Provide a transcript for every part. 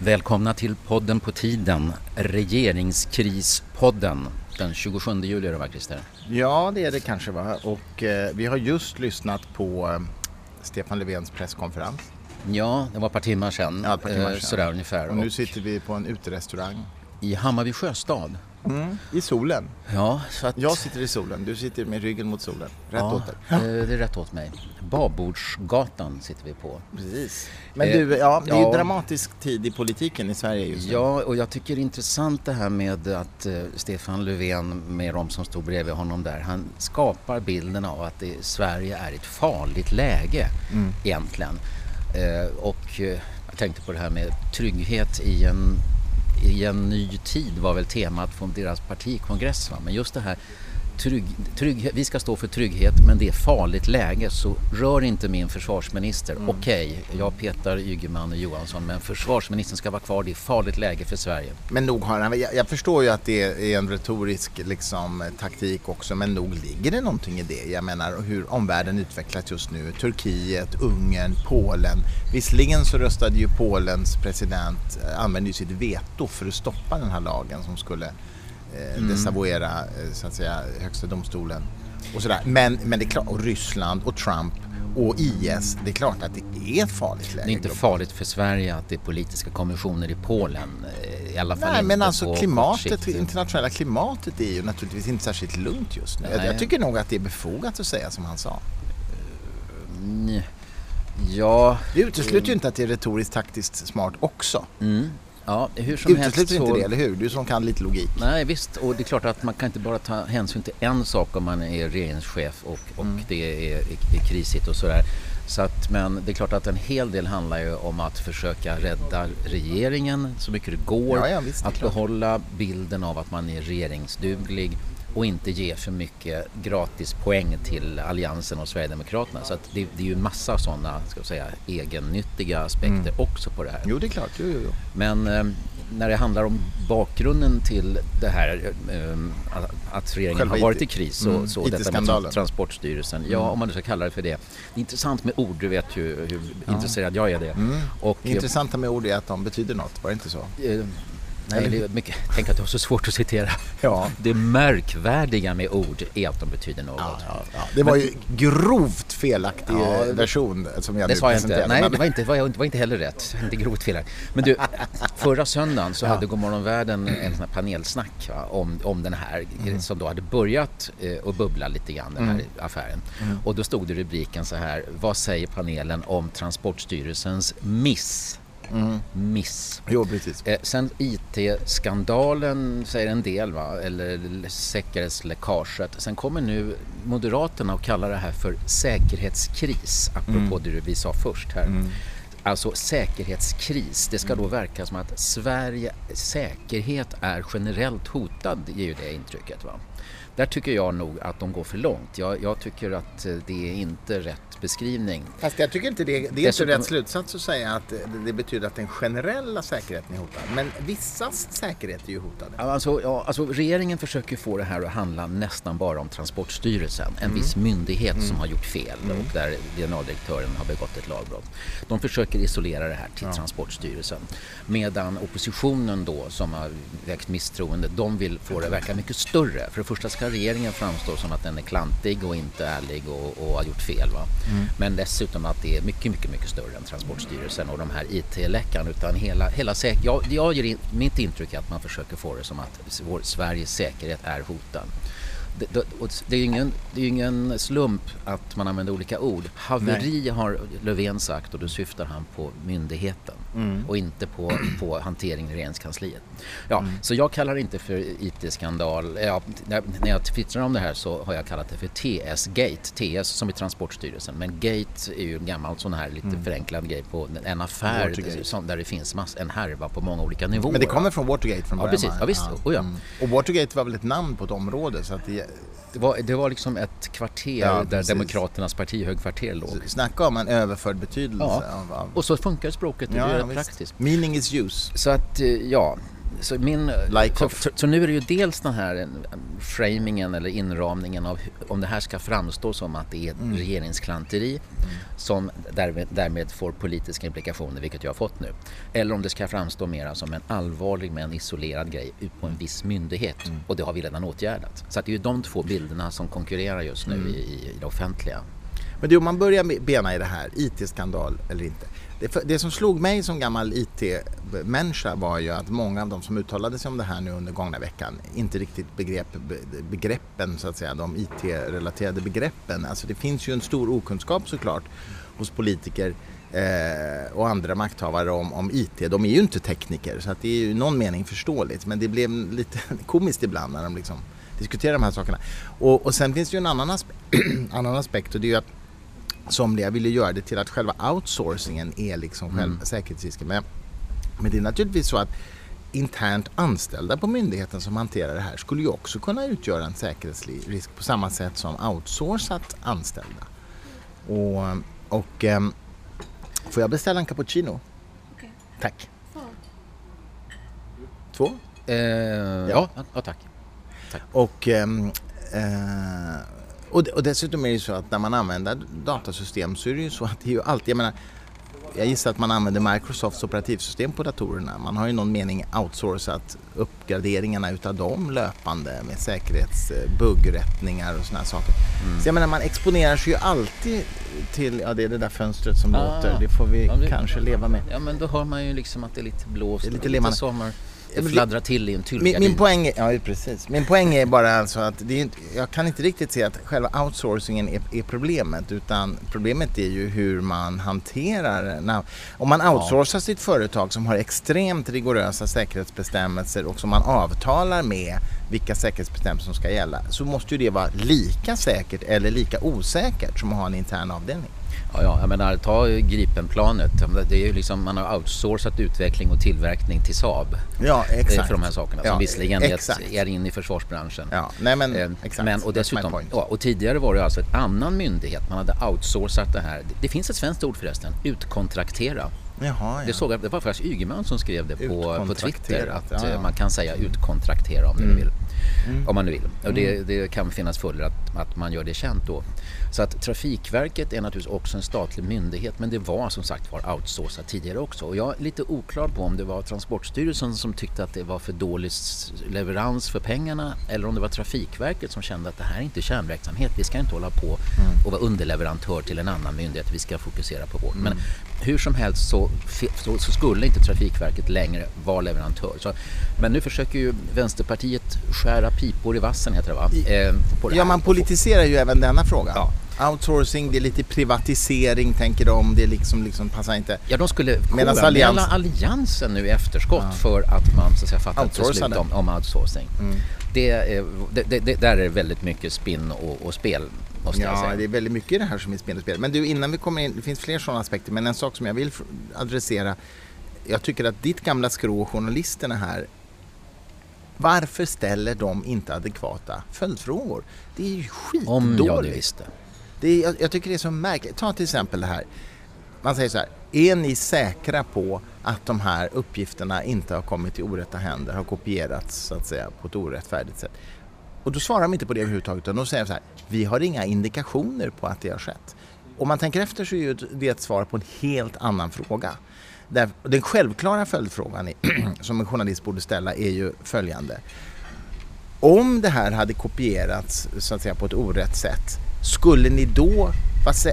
Välkomna till podden på tiden, Regeringskrispodden. Den 27 juli är det va Christer? Ja det är det kanske va och eh, vi har just lyssnat på eh, Stefan Löfvens presskonferens. Ja, det var ett par timmar sedan. Ja, ett par timmar eh, sedan. Sådär ungefär. Och nu sitter vi på en uterestaurang I Hammarby sjöstad. Mm. i solen. Ja, så att... Jag sitter i solen, du sitter med ryggen mot solen. Rätt ja, åt dig. eh, Det är rätt åt mig. Babordsgatan sitter vi på. Precis. Men Eh, du, ja, det är ju ja. dramatisk tid i politiken i Sverige just nu. Ja, och jag tycker det är intressant det här med att eh, Stefan Löfven med de som stod bredvid honom där, han skapar bilden av att det, Sverige är i ett farligt läge Mm. egentligen. Eh, och eh, jag tänkte på det här med trygghet i en, i en ny tid var väl temat från deras partikongress. Va? Men just det här trygg, trygghet, vi ska stå för trygghet men det är farligt läge så rör inte min försvarsminister. Mm. Okej, jag petar Ygeman och Johansson men försvarsministern ska vara kvar, det är farligt läge för Sverige. Men nog har han, jag, jag förstår ju att det är en retorisk liksom, taktik också, men nog ligger det någonting i det. Jag menar hur omvärlden utvecklas just nu. Turkiet, Ungern, Polen. Visserligen så röstade ju Polens president, eh, använde ju sitt veto för att stoppa den här lagen som skulle eh, desavouera eh, så att säga, högsta domstolen. Och sådär. Men, men det är klart, och Ryssland och Trump och IS, det är klart att det är ett farligt läge. Det är inte farligt för Sverige att det är politiska konventioner i Polen. eh, I alla fall Nej, men alltså klimatet, internationella klimatet är ju naturligtvis inte särskilt lugnt just nu. Jag, Nej. jag tycker nog att det är befogat att säga som han sa. Mm, Ja, Det utesluter ju inte att det är retoriskt taktiskt smart också. mm, ja hur som helst Utesluter inte så... det, eller hur? Du som kan lite logik. Nej visst, och det är klart att man kan inte bara ta hänsyn till en sak om man är regeringschef och, och Mm. det är, är krisigt och sådär. Så att, men det är klart att en hel del handlar ju om att försöka rädda regeringen så mycket det går. Ja, ja, visst, det att klart. behålla bilden av att man är regeringsduglig och inte ge för mycket gratis poäng till Alliansen och Sverigedemokraterna. Så det, det är ju massa sådana ska säga, egennyttiga aspekter Mm. också på det här. Jo, det är klart. Jo, jo, jo. Men eh, när det handlar om bakgrunden till det här eh, att- regeringen Själva har varit IT i kris så, mm, så detta med Transportstyrelsen, ja om man nu ska kalla det för det. Det är intressant med ord, du vet ju hur intresserad jag är av det. Mm. Och, Det intressanta med ord är att de betyder något, var det inte så? eh, nej, det är mycket, tänk att du har så svårt att citera. Ja. Det märkvärdiga med ord är att de betyder något. Ja, ja. Det var ju grovt felaktig Ja, version som jag Det nu sa jag inte. presenterade. Nej, men- det var inte, var, det var inte heller rätt. Inte grovt fel. Men du, förra söndagen så Ja. hade Godmorgon Världen en sån panelsnack va, om, om den här Mm. som då hade börjat eh, att bubbla lite grann, den här affären. Mm. Och då stod det rubriken så här, vad säger panelen om Transportstyrelsens miss? Mm. Miss. Jo, precis. Eh, sen IT-skandalen säger en del, va? eller säkerhetsläckaget. Sen kommer nu Moderaterna och kallar det här för säkerhetskris, apropå det vi sa först här. Alltså säkerhetskris, det ska då verka som att Sverige säkerhet är generellt hotad, ger ju det intrycket. Va? Där tycker jag nog att de går för långt. Jag, jag tycker att eh, det är inte rätt beskrivning. Fast jag tycker inte det, det är Dessutom- inte rätt slutsats att säga att det, betyder att den generella säkerheten är hotad. Men vissas säkerhet är ju hotad. Ja, Alltså, ja, alltså regeringen försöker få det här att handla nästan bara om Transportstyrelsen, en viss myndighet som har gjort fel och där generaldirektören har begått ett lagbrott. De försöker isolera det här till Transportstyrelsen. Medan oppositionen då, som har väckt misstroende, de vill få det att verka mycket större. För det första ska regeringen framstå som att den är klantig och inte ärlig och, och har gjort fel. Va? Mm. Men dessutom att det är mycket, mycket, mycket större än Transportstyrelsen och de här IT-läckan. Utan hela, hela säk- jag, jag ger in, mitt intryck är att man försöker få det som att vår, Sveriges säkerhet är hotad. Det, det, är ju ingen, det är ingen slump att man använder olika ord. Haveri har Löfven sagt och då syftar han på myndigheten och inte på, på hanteringen i regeringskansliet. Ja, Så jag kallar det inte för IT-skandal. Ja, när, när jag twittrar om det här så har jag kallat det för TS-gate. TS som i Transportstyrelsen. Men gate är ju en gammal sån här lite förenklad grej på en affär som, där det finns mass, en härva på många olika nivåer. Men det kommer från Watergate från Ja, början precis. va? Ja, visst. Oh, ja. Och Watergate var väl ett namn på ett område så att det, Det var, det var liksom ett kvarter Ja, där. Demokraternas partihögkvarter låg. snacka om en överförd betydelse. Ja. Av, av, Och så funkar språket, det Ja, är ja, praktiskt. Meaning is use. Så att, eh, ja, så, min, like så, så, nu är det ju dels den här framingen eller inramningen av om det här ska framstå som att det är mm. regeringsklanteri mm. som därmed, därmed, får politiska implikationer, vilket jag har fått nu. Eller om det ska framstå mera som en allvarlig men isolerad grej på en viss myndighet mm. och det har vi redan åtgärdat. Så det är ju de två bilderna som konkurrerar just nu mm. i, i, det offentliga. Men du, om man börjar bena i det här, IT-skandal eller inte. Det, det, som slog mig som gammal IT-människa var ju att många av de som uttalade sig om det här nu under gångna veckan inte riktigt begrep begreppen, så att säga, de IT-relaterade begreppen. Alltså det finns ju en stor okunskap såklart hos politiker eh, och andra makthavare om, om IT. De är ju inte tekniker så att det är ju i någon mening förståeligt men det blev lite komiskt ibland när de liksom diskuterar de här sakerna. Och, och sen finns det ju en annan, aspe annan aspekt och det är ju att somliga vill ju göra det till att själva outsourcingen är liksom själva mm. säkerhetsrisken. Men, men det är naturligtvis så att internt anställda på myndigheten som hanterar det här skulle ju också kunna utgöra en säkerhetsrisk på samma sätt som outsourcat anställda. Och, och um, får jag beställa en cappuccino? Okay. Tack. Två? Två? Eh, ja. ja, tack. tack. Och um, uh, och, och dessutom är det så att när man använder datasystem så är det ju så att det är ju alltid, jag menar, jag gissar att man använder Microsofts operativsystem på datorerna. Man har ju någon mening outsourcat uppgraderingarna utav dem löpande med säkerhetsbuggrättningar och sådana saker. Mm. Så jag menar man exponerar sig ju alltid till, ja det är det där fönstret som ah, låter, det får vi ja, det, kanske leva med. Ja men då hör man ju liksom att det är lite blåst det är lite, lite sommar. Det fladdrar till i en tyllgardin. Min, min, poäng är, ja, precis. min poäng är bara alltså att det är, jag kan inte riktigt se att själva outsourcingen är, är problemet utan problemet är ju hur man hanterar när, Om man outsourcar ja. sitt företag som har extremt rigorösa säkerhetsbestämmelser och som man avtalar med vilka säkerhetsbestämmelser som ska gälla så måste ju det vara lika säkert eller lika osäkert som att ha en intern avdelning. Ja, ja, jag menar ta Gripenplanet. Det är ju liksom, man har outsourcat utveckling och tillverkning till Saab. Ja, exakt. För de här sakerna ja, som visserligen exakt. är inne i försvarsbranschen. Ja, nej men eh, exakt. Men, och, dessutom, ja, och tidigare var det alltså en annan myndighet. Man hade outsourcat det här. Det finns ett svenskt ord förresten, utkontraktera. Jaha, ja. det, såg, det var faktiskt Ygeman som skrev det på, på Twitter att ja, ja. man kan säga utkontraktera om mm. vill. Mm. Om man nu vill. Och det, mm. det kan finnas följder att, att man gör det känt då. Så att Trafikverket är naturligtvis också en statlig myndighet men det var som sagt var outsourcat tidigare också. Och jag är lite oklar på om det var Transportstyrelsen som tyckte att det var för dålig leverans för pengarna eller om det var Trafikverket som kände att det här är inte kärnverksamhet. Vi ska inte hålla på mm. och vara underleverantör till en annan myndighet. Vi ska fokusera på vårt. Mm. Men hur som helst så, så, så, skulle inte Trafikverket längre vara leverantör. Så, men nu försöker ju Vänsterpartiet skära pipor i vassen heter det va? Eh, ja, man politiserar ju även denna fråga. Ja. Outsourcing, det är lite privatisering tänker de, det liksom, liksom passar inte. Ja, de skulle Medan allians... alliansen nu i efterskott ja. för att man så att säga, fattat beslut om, om outsourcing. Mm. Det, är, det, det, där är väldigt mycket spinn och, och spel ja, det är väldigt mycket i det här som är spel och spel. Men du, innan vi kommer in, det finns fler sådana aspekter, men en sak som jag vill adressera. Jag tycker att ditt gamla skrå, journalisterna här, varför ställer de inte adekvata följdfrågor? Det är ju skitdåligt. Om jag det visste. Det är, jag, jag, tycker det är så märkligt. Ta till exempel det här. Man säger så här, är ni säkra på att de här uppgifterna inte har kommit i orätta händer, har kopierats så att säga på ett orättfärdigt sätt? Och då svarar de inte på det överhuvudtaget utan de säger så här, vi har inga indikationer på att det har skett. Om man tänker efter så är det ett svar på en helt annan fråga. den självklara följdfrågan som en journalist borde ställa är ju följande. Om det här hade kopierats så att säga på ett orätt sätt, skulle ni då,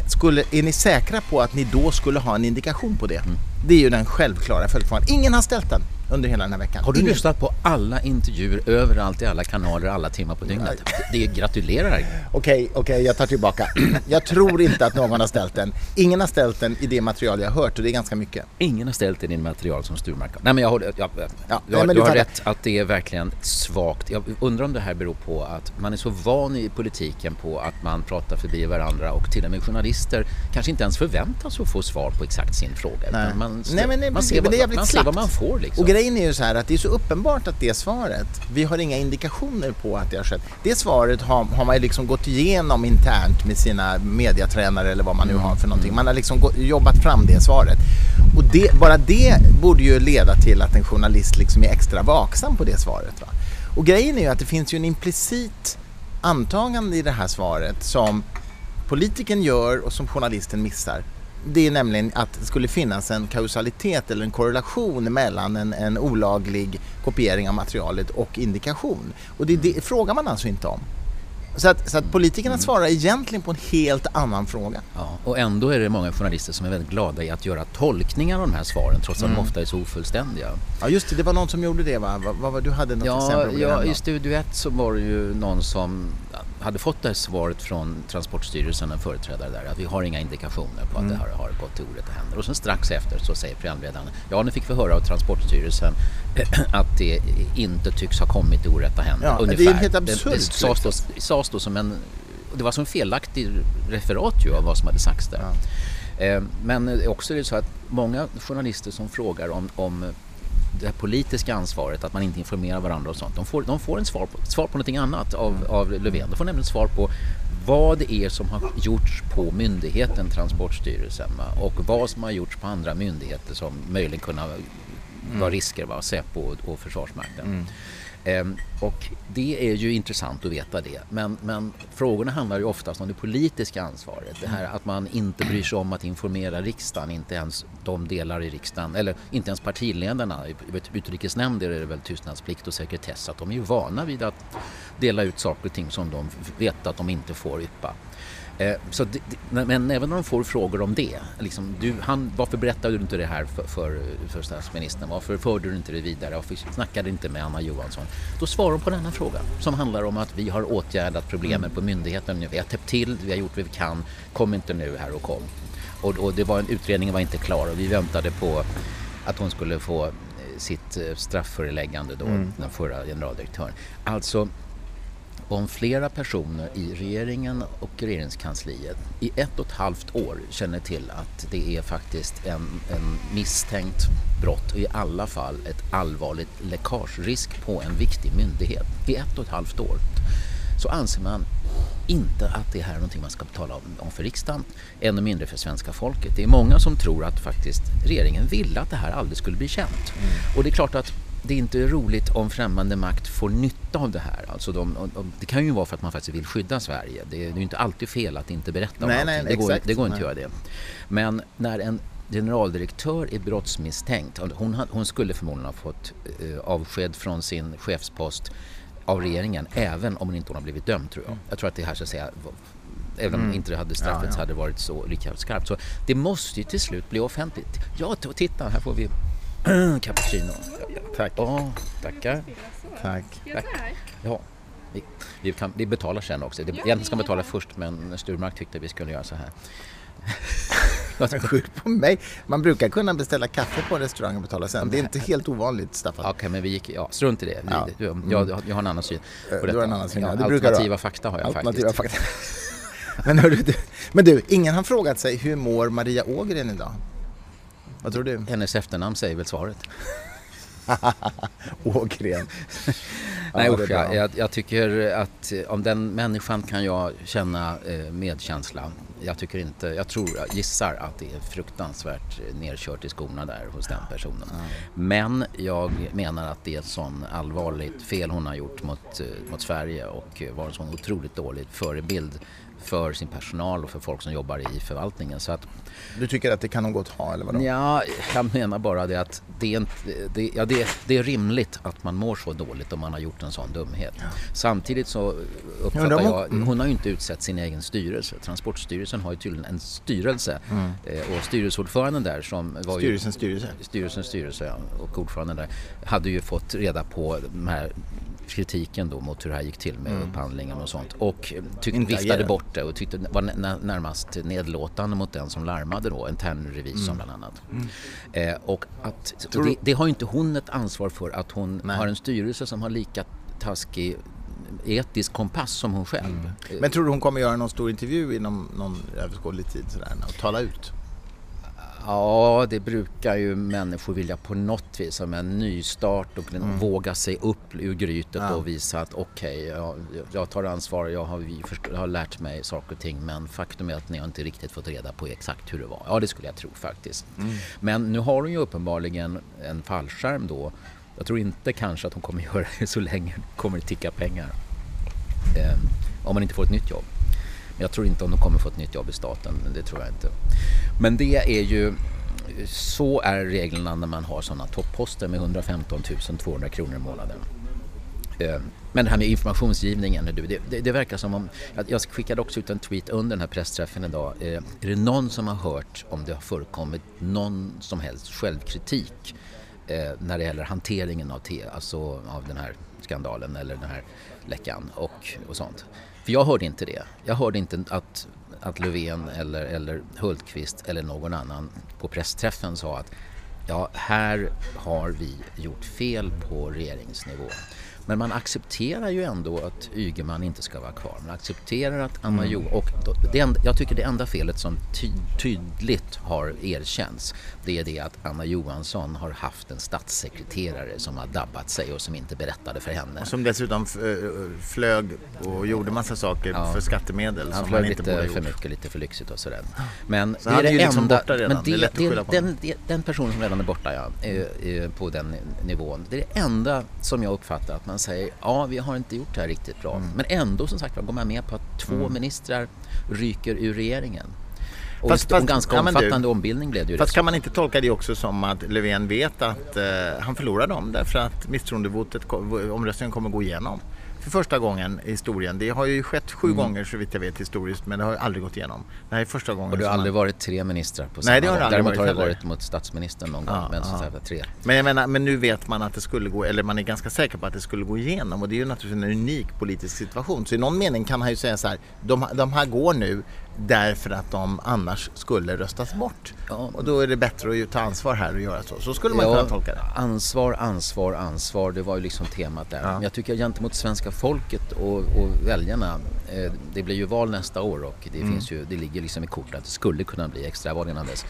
skulle, är ni säkra på att ni då skulle ha en indikation på det? Mm. Det är ju den självklara följdfrågan. Ingen har ställt den under hela den här veckan. Har du Ingen... lyssnat på alla intervjuer överallt i alla kanaler alla timmar på dygnet? Det gratulerar. Okej, okej, okay, okay, jag tar tillbaka. Jag tror inte att någon har ställt den. Ingen har ställt den i det material jag har hört och det är ganska mycket. Ingen har ställt den i material som Sturmark Nej men jag håller, jag, ja, du, har, du har rätt att det är verkligen svagt. Jag undrar om det här beror på att man är så van i politiken på att man pratar förbi varandra och till och med journalister kanske inte ens förväntas att få svar på exakt sin fråga. Nej. Man, Nej, men, man, ser, vad, man ser vad man får liksom grejen är ju så här att det är så uppenbart att det svaret, vi har inga indikationer på att det har skett. Det svaret har, har man liksom gått igenom internt med sina mediatränare eller vad man nu har för någonting. Man har liksom gått, jobbat fram det svaret. Och det, bara det borde ju leda till att en journalist liksom är extra vaksam på det svaret. Va? Och grejen är ju att det finns ju en implicit antagande i det här svaret som politikern gör och som journalisten missar. Det är nämligen att det skulle finnas en kausalitet eller en korrelation mellan en, en olaglig kopiering av materialet och indikation. Och det, det frågar man alltså inte om. Så att, så att politikerna mm. svarar egentligen på en helt annan fråga. Ja, och ändå är det många journalister som är väldigt glada i att göra tolkningar av de här svaren trots att mm. de ofta är så ofullständiga. Ja just det, det var någon som gjorde det va? Vad, vad, du hade något ja, exempel på Ja, i Studio 1 så var det ju någon som hade fått det här svaret från Transportstyrelsen, en företrädare där, att vi har inga indikationer på att mm. det här har gått till orätta händer. Och sen strax efter så säger programledaren, ja nu fick vi höra av Transportstyrelsen att det inte tycks ha kommit till orätta händer. Ja, ungefär. Det är helt absurt. Det, det sades, då, sades då som en, det var som felaktig referat ju av vad som hade sagts där. Ja. Eh, men också är det så att många journalister som frågar om, om det politiska ansvaret, att man inte informerar varandra och sånt. De får, de får en svar på, svar på någonting annat av, mm. av Löfven. De får nämligen svar på vad det är som har gjorts på myndigheten Transportstyrelsen va? och vad som har gjorts på andra myndigheter som möjligen kunna mm. vara risker, va? Säpo och, och Försvarsmakten. Mm. Ehm, och det är ju intressant att veta det. Men, men frågorna handlar ju oftast om det politiska ansvaret. Det här att man inte bryr sig om att informera riksdagen, inte ens de delar i riksdagen, eller inte ens partiledarna. I utrikesnämnder är det väl tystnadsplikt och sekretess. Att de är ju vana vid att dela ut saker och ting som de vet att de inte får yppa. Eh, så det, men även när de får frågor om det, liksom, du, han, varför berättade du inte det här för, för, för statsministern? Varför förde du inte det vidare? Varför snackade du inte med Anna Johansson? Då svarar de på denna fråga som handlar om att vi har åtgärdat problemen mm. på myndigheten. Vi har täppt till, vi har gjort vad vi kan. Kom inte nu här och kom. Och, och det var, utredningen var inte klar och vi väntade på att hon skulle få eh, sitt eh, straffföreläggande då, mm. den förra generaldirektören. Alltså om flera personer i regeringen och regeringskansliet i ett och ett halvt år känner till att det är faktiskt en, en misstänkt brott och i alla fall ett allvarligt läckagerisk på en viktig myndighet i ett och ett halvt år så anser man inte att det här är någonting man ska betala om för riksdagen, ännu mindre för svenska folket. Det är många som tror att faktiskt regeringen ville att det här aldrig skulle bli känt. Mm. Och det är klart att det är inte roligt om främmande makt får nytta av det här. Alltså de, det kan ju vara för att man faktiskt vill skydda Sverige. Det är, ju inte alltid fel att inte berätta om nej, allting. Nej, det, går, exakt, det går inte att göra det. Men när en generaldirektör är brottsmisstänkt, hon, hon skulle förmodligen ha fått eh, avsked från sin chefspost av regeringen även om hon inte har blivit dömd tror jag. Mm. Jag tror att det här så att säga även om mm. inte hade straffet ja, ja. hade varit så lika skarpt. Så det måste ju till slut bli offentligt. Ja, titta här får vi cappuccino. Tack. Oh, tackar. Tack. Tack. Ja, vi, vi, kan, vi betalar sen också. Det, egentligen ska man betala först men Sturmark tyckte vi skulle göra så här. Skyll på mig. Man brukar kunna beställa kaffe på en restaurang och betala sen. Det är inte helt ovanligt Staffan. Okej, okay, men vi gick, ja, strunt i det. Ja. Jag, mm. jag, jag, har en annan syn på detta. Du har en annan syn, ja, det Alternativa fakta har jag Alternativa faktiskt. Fakta. men, hörru, du, men du, ingen har frågat sig hur mår Maria Ågren idag? Vad tror du? Hennes efternamn säger väl svaret. Ågren. Nej usch, jag, jag, tycker att om den människan kan jag känna eh, medkänsla. Jag tycker inte, jag tror, jag gissar att det är fruktansvärt nerkört i skorna där hos den personen. Mm. Men jag menar att det är ett sån allvarligt fel hon har gjort mot, eh, mot Sverige och var en sån otroligt dålig förebild för sin personal och för folk som jobbar i förvaltningen. Så att, du tycker att det kan de gott ha eller vadå? Ja, jag menar bara det att det är, inte, det, ja, det, det är rimligt att man mår så dåligt om man har gjort en sån dumhet. Ja. Samtidigt så uppfattar ja, jag, mm. hon har ju inte utsett sin egen styrelse. Transportstyrelsen har ju tydligen en styrelse mm. Eh, och styrelseordföranden där som var Styrelsens styrelse? Styrelsens styrelse ja, och ordföranden där hade ju fått reda på de här kritiken då mot hur det här gick till med mm. upphandlingen och sånt och tyckte, viftade bort det och tyckte var närmast nedlåtande mot den som larmade då, internrevisorn mm. bland annat. Mm. Eh, och att, det, det, har ju inte hon ett ansvar för att hon Nej. har en styrelse som har lika taskig etisk kompass som hon själv. Mm. Men tror du hon kommer göra någon stor intervju inom någon överskådlig tid sådär och tala ut? Ja, det brukar ju människor vilja på något vis som en nystart och mm. våga sig upp ur grytet ja. och visa att okej, okay, jag, jag, tar ansvar, jag har, jag har lärt mig saker och ting men faktum är att ni har inte riktigt fått reda på exakt hur det var. Ja, det skulle jag tro faktiskt. Mm. Men nu har hon ju uppenbarligen en fallskärm då. Jag tror inte kanske att hon kommer göra det så länge det kommer att ticka pengar. Eh, om man inte får ett nytt jobb. Jag tror inte om de kommer få ett nytt jobb i staten, det tror jag inte. Men det är ju, så är reglerna när man har sådana topposter med 115 200 kronor i månaden. Eh, men det här med informationsgivningen, det, det, det verkar som om, jag skickade också ut en tweet under den här pressträffen idag. Eh, är det någon som har hört om det har förekommit någon som helst självkritik eh, när det gäller hanteringen av, alltså av den här skandalen eller den här läckan och, och sånt? För jag hörde inte det. Jag hörde inte att, att Löfven eller, eller Hultqvist eller någon annan på pressträffen sa att ja, här har vi gjort fel på regeringsnivå. Men man accepterar ju ändå att Ygeman inte ska vara kvar. Man accepterar att Anna mm. Jo och det enda, jag tycker det enda felet som ty, tydligt har erkänts det är det att Anna Johansson har haft en statssekreterare som har dabbat sig och som inte berättade för henne. Och som dessutom eh, flög och gjorde massa saker ja. för skattemedel. Han flög lite för mycket, lite för lyxigt och sådär. Men Så det är det liksom enda, redan. men det, det, det den, den personen som redan är borta ja, på den nivån. Det är det enda som jag uppfattar att man säger ja vi har inte gjort det här riktigt bra. Mm. Men ändå som sagt går man med på att två mm. ministrar ryker ur regeringen. Och fast, fast, en ganska omfattande ja, du, ombildning blev det ju. Fast kan man inte tolka det också som att Löfven vet att eh, han förlorar dem därför att misstroendevotet, omröstningen kommer gå igenom? För första gången i historien. Det har ju skett sju mm. gånger så vitt jag vet historiskt men det har aldrig gått igenom. Det här är första gången. Och det har aldrig man... varit tre ministrar på samma Nej, det har gång. Däremot varit har det varit mot statsministern någon gång. Ja, men, så ja. tre. men jag menar, men nu vet man att det skulle gå, eller man är ganska säker på att det skulle gå igenom och det är ju naturligtvis en unik politisk situation. Så i någon mening kan han ju säga så här, de, de här går nu därför att de annars skulle röstas bort. Ja. Och då är det bättre att ta ansvar här och göra så. Så skulle man ja, kunna tolka det. Ansvar, ansvar, ansvar. Det var ju liksom temat där. Ja. Men jag tycker gentemot svenska folket och, och väljarna. Eh, det blir ju val nästa år och det, mm. finns ju, det ligger liksom i kortet att det skulle kunna bli extraval innan dess.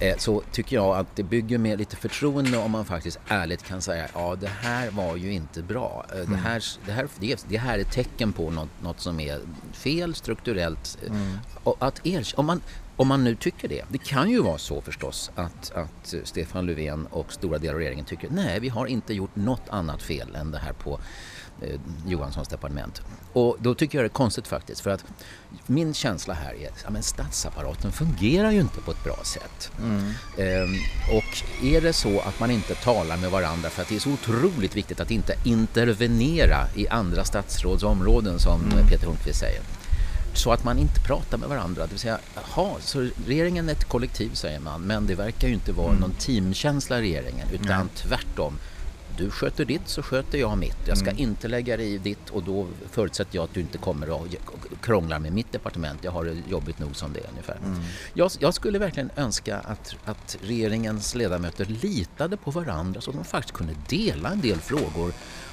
Eh, så tycker jag att det bygger med lite förtroende om man faktiskt ärligt kan säga ja det här var ju inte bra. Eh, mm. Det, här, det, här, det, här är tecken på något, något som är fel strukturellt. Mm att om, man, om man nu tycker det, det kan ju vara så förstås att, att Stefan Löfven och stora delar av regeringen tycker nej, vi har inte gjort något annat fel än det här på eh, Johanssons departement. Och då tycker jag det är konstigt faktiskt för att min känsla här är att ja, statsapparaten fungerar ju inte på ett bra sätt. Mm. Ehm, och är det så att man inte talar med varandra för att det är så otroligt viktigt att inte intervenera i andra statsråds områden som mm. Peter Hultqvist säger så att man inte pratar med varandra. Det vill säga, jaha, så regeringen är ett kollektiv säger man, men det verkar ju inte vara mm. någon teamkänsla i regeringen, utan mm. tvärtom. Du sköter ditt så sköter jag mitt. Jag ska mm. inte lägga dig i ditt och då förutsätter jag att du inte kommer och krånglar med mitt departement. Jag har det jobbigt nog som det är ungefär. Mm. Jag, jag, skulle verkligen önska att, att regeringens ledamöter litade på varandra så att de faktiskt kunde dela en del frågor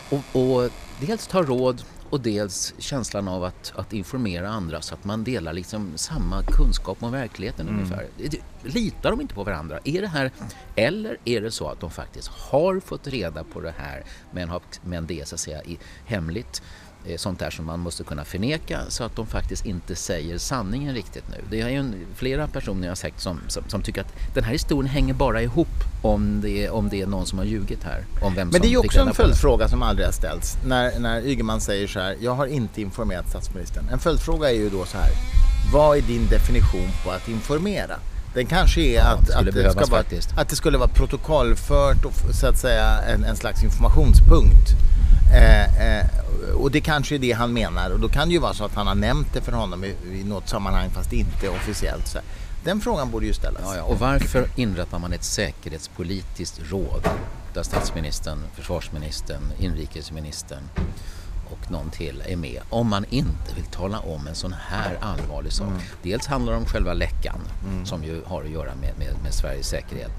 och, och dels ta råd och dels känslan av att, att informera andra så att man delar liksom samma kunskap om verkligheten mm. ungefär. Litar de inte på varandra? Är det här, eller är det så att de faktiskt har fått reda på det här men, har, men det är så att säga hemligt sånt där som man måste kunna förneka så att de faktiskt inte säger sanningen riktigt nu. Det är ju flera personer jag har sagt som, som, som, tycker att den här historien hänger bara ihop om det, om det är någon som har ljugit här. Om vem Men det är ju också en följdfråga som aldrig har ställts när, när Ygeman säger så här, jag har inte informerat statsministern. En följdfråga är ju då så här, vad är din definition på att informera? Den kanske är ja, att, att, det ska vara, att det skulle vara protokollfört och så att säga en, en slags informationspunkt. Eh, eh, och det kanske är det han menar och då kan det ju vara så att han har nämnt det för honom i, i något sammanhang fast inte officiellt. Så den frågan borde ju ställas. Ja, ja. Och varför inrättar man ett säkerhetspolitiskt råd där statsministern, försvarsministern, inrikesministern och någon till är med om man inte vill tala om en sån här allvarlig sak. Mm. Dels handlar det om själva läckan mm. som ju har att göra med, med, med Sveriges säkerhet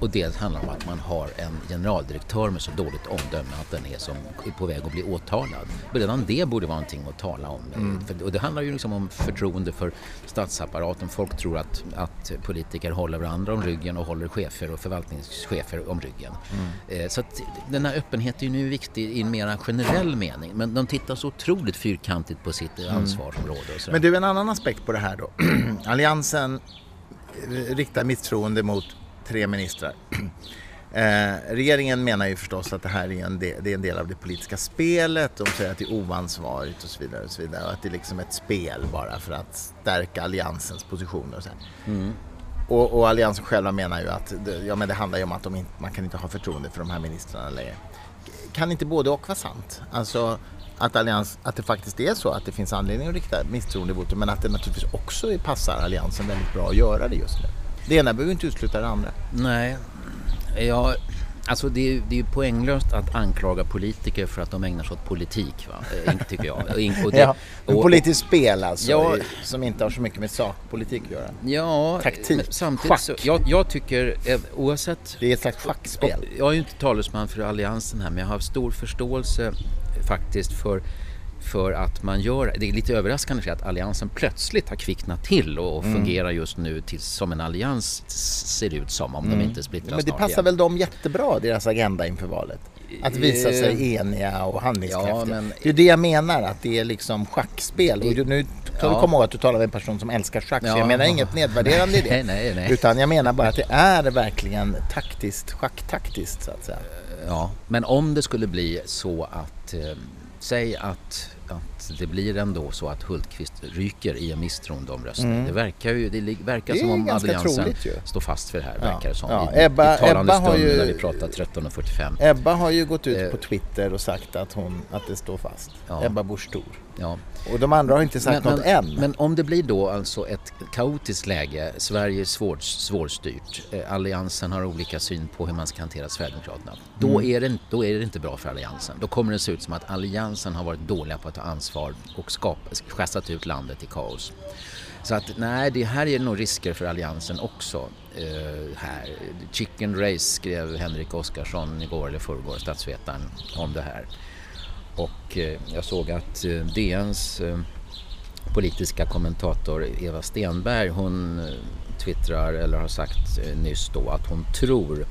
och dels handlar det om att man har en generaldirektör med så dåligt omdöme att den är, som, är på väg att bli åtalad. Men redan det borde vara någonting att tala om. Mm. Och det handlar ju liksom om förtroende för statsapparaten. Folk tror att, att politiker håller varandra om ryggen och håller chefer och förvaltningschefer om ryggen. Mm. Eh, så att den här öppenheten är nu viktig i en mer generell mening. Men de tittar så otroligt fyrkantigt på sitt mm. ansvarsområde. Men du, en annan aspekt på det här då. Alliansen riktar misstroende mot tre ministrar. Eh, regeringen menar ju förstås att det här är en, del, det är en del av det politiska spelet. De säger att det är oansvarigt och så vidare. Och så vidare. Och att det är liksom ett spel bara för att stärka alliansens positioner. Och, så mm. och, och, alliansen själva menar ju att ja, men det handlar ju om att de inte, man kan inte ha förtroende för de här ministrarna längre. Kan inte både och vara sant? Alltså att, allians, att det faktiskt är så att det finns anledning att rikta misstroendevotum men att det naturligtvis också passar alliansen väldigt bra att göra det just nu. Det ena behöver inte utesluta det andra. Nej, jag, alltså det är, det är poänglöst att anklaga politiker för att de ägnar sig åt politik, va? Eh, tycker jag. Och det, ja, och, politiskt spel alltså, ja, som inte har så mycket med sakpolitik att göra. Ja, Taktik, samtidigt schack. Så, jag, jag, tycker eh, oavsett... Det är ett slags schackspel. Jag är ju inte talesman för alliansen här men jag har stor förståelse faktiskt för för att man gör, det är lite överraskande att alliansen plötsligt har kvicknat till och mm. fungerar just nu till, som en allians ser ut som om mm. de inte splittras Men det passar igen. väl dem jättebra, deras agenda inför valet? Att visa sig eh, eniga och handlingskraftiga. Ja, men... Det är det jag menar, att det är liksom schackspel. Och nu ska ja. komma ihåg att du talar med en person som älskar schack, ja. så jag menar inget nedvärderande i det. nej, nej, nej. Utan jag menar bara att det är verkligen taktiskt, schacktaktiskt så att säga. Ja, men om det skulle bli så att, eh, säg att Então. Det blir ändå så att Hultqvist ryker i en misstroendeomröstning. Mm. Det verkar ju det verkar det som om alliansen står fast för det här. Verkar det som. Ja. I, Ebba, i Ebba stund ju, när vi pratar 13.45. Ebba har ju gått ut eh. på Twitter och sagt att, hon, att det står fast. Ja. Ebba Busch Ja. Och de andra har inte sagt men, något men, än. Men om det blir då alltså ett kaotiskt läge, Sverige är svår, svårstyrt, eh, Alliansen har olika syn på hur man ska hantera Sverigedemokraterna. Då, mm. är det, då är det inte bra för Alliansen. Då kommer det se ut som att Alliansen har varit dåliga på att ta ansvar och schassat ut landet i kaos. Så att nej, det här är nog risker för Alliansen också. Eh, här. Chicken Race skrev Henrik Oskarsson igår eller förrgår, statsvetaren, om det här. Och eh, jag såg att eh, DNs eh, politiska kommentator Eva Stenberg hon eh, twittrar eller har sagt eh, nyss då att hon tror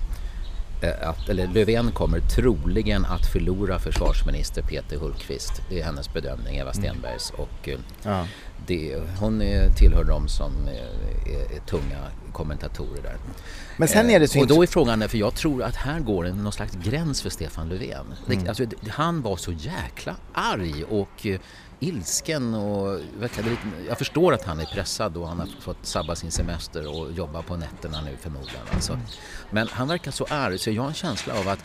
att, eller Löfven kommer troligen att förlora försvarsminister Peter Hultqvist. Det är hennes bedömning, Eva mm. Stenbergs. Och eh, ja. det, hon är, tillhör de som är, är, är, tunga kommentatorer där. Men sen är det så eh, och då är frågan, för jag tror att här går en, någon slags gräns för Stefan Löfven. Mm. alltså, han var så jäkla arg och ilsken och jag förstår att han är pressad och han har fått sabba sin semester och jobba på nätterna nu förmodligen. Alltså. Men han verkar så arg så jag har en känsla av att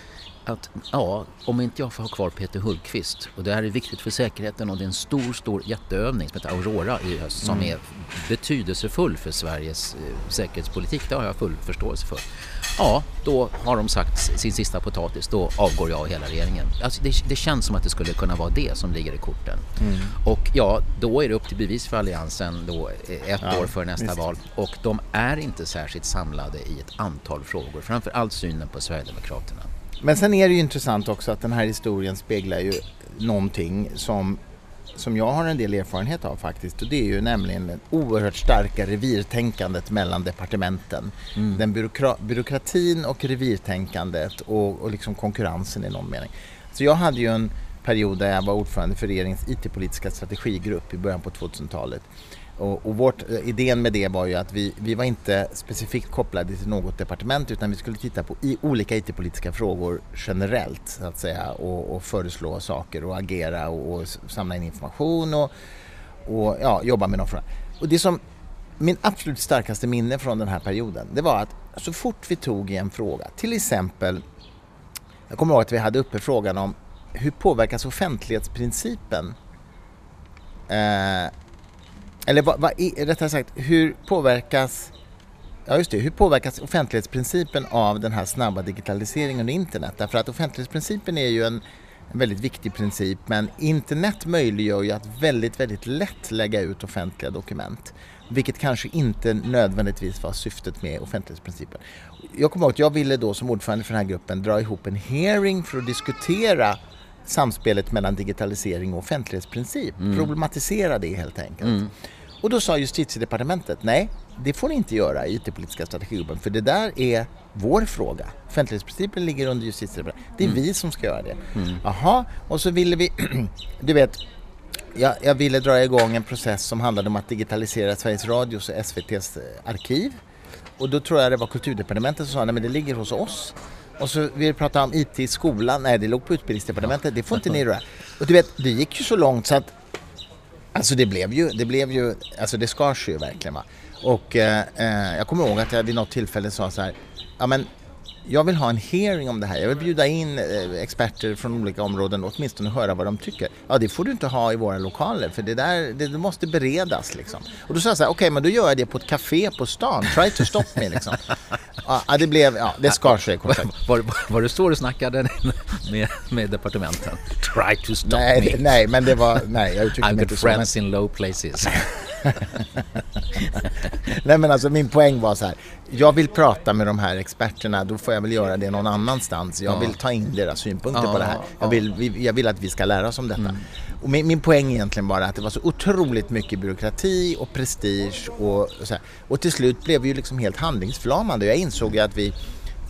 att ja, om inte jag får ha kvar Peter Hultqvist och det här är viktigt för säkerheten och det är en stor, stor jätteövning som heter Aurora i höst som mm. är betydelsefull för Sveriges eh, säkerhetspolitik. Det har jag full förståelse för. Ja, då har de sagt sin sista potatis, då avgår jag och hela regeringen. Alltså det, det känns som att det skulle kunna vara det som ligger i korten. Mm. Och ja, då är det upp till bevis för Alliansen då eh, ett ja, år för nästa visst. val och de är inte särskilt samlade i ett antal frågor, framför allt synen på Sverigedemokraterna. Men sen är det ju intressant också att den här historien speglar ju någonting som, som jag har en del erfarenhet av faktiskt och det är ju nämligen det oerhört starka revirtänkandet mellan departementen. Mm. Den byråkra byråkratin och revirtänkandet och, och liksom konkurrensen i någon mening. Så jag hade ju en period där jag var ordförande för regeringens IT-politiska strategigrupp i början på 2000-talet. Och, och vårt, eh, idén med det var ju att vi, vi var inte specifikt kopplade till något departement utan vi skulle titta på i, olika IT-politiska frågor generellt så att säga och, och föreslå saker och agera och, och samla in information och, och ja, jobba med någon fråga. Och det som min absolut starkaste minne från den här perioden det var att så fort vi tog i en fråga, till exempel jag kommer ihåg att vi hade uppe frågan om hur påverkas offentlighetsprincipen eh, eller vad, vad, rättare sagt, hur påverkas Ja just det, hur påverkas offentlighetsprincipen av den här snabba digitaliseringen och internet? Därför att offentlighetsprincipen är ju en en väldigt viktig princip. Men internet möjliggör ju att väldigt, väldigt lätt lägga ut offentliga dokument. Vilket kanske inte nödvändigtvis var syftet med offentlighetsprincipen. Jag kommer ihåg att jag ville då som ordförande för den här gruppen dra ihop en hearing för att diskutera samspelet mellan digitalisering och offentlighetsprincip. Mm. Problematisera det helt enkelt. Mm. Och då sa justitiedepartementet, nej det får ni inte göra i IT-politiska strategigruppen för det där är vår fråga. Offentlighetsprincipen ligger under justitiedepartementet. Det är mm. vi som ska göra det. Mm. Jaha, och så ville vi, du vet, jag, jag, ville dra igång en process som handlade om att digitalisera Sveriges Radios och SVTs eh, arkiv. Och då tror jag det var kulturdepartementet som sa, nej men det ligger hos oss. Och så vill vi prata om IT i skolan, nej det låg på utbildningsdepartementet, det får inte ni röra. Och du vet, det gick ju så långt så att Alltså det blev ju, det blev ju, alltså det skars ju verkligen va. Och eh, eh jag kommer ihåg att jag vid något tillfälle sa så här, ja men jag vill ha en hearing om det här. Jag vill bjuda in eh, experter från olika områden och åtminstone höra vad de tycker. Ja, det får du inte ha i våra lokaler för det där det, måste beredas liksom. Och då sa jag så här, okej okay, men då gör jag det på ett café på stan. Try to stop me liksom. Ja, det blev, ja, det skar sig kort sagt. Var, var så du snackade med, med departementen? Try to stop nej, me. Det, nej, men det var, nej, jag uttryckte mig inte så. I'm friends in low places. nej men alltså min poäng var så här. Jag vill prata med de här experterna, då får jag väl göra det någon annanstans. Jag vill ta in deras synpunkter ja, på det här. Jag vill, jag vill att vi ska lära oss om detta. Mm. Och min, min poäng egentligen bara att det var så otroligt mycket byråkrati och prestige och så här. Och till slut blev vi ju liksom helt handlingsförlamade. Jag insåg ju att vi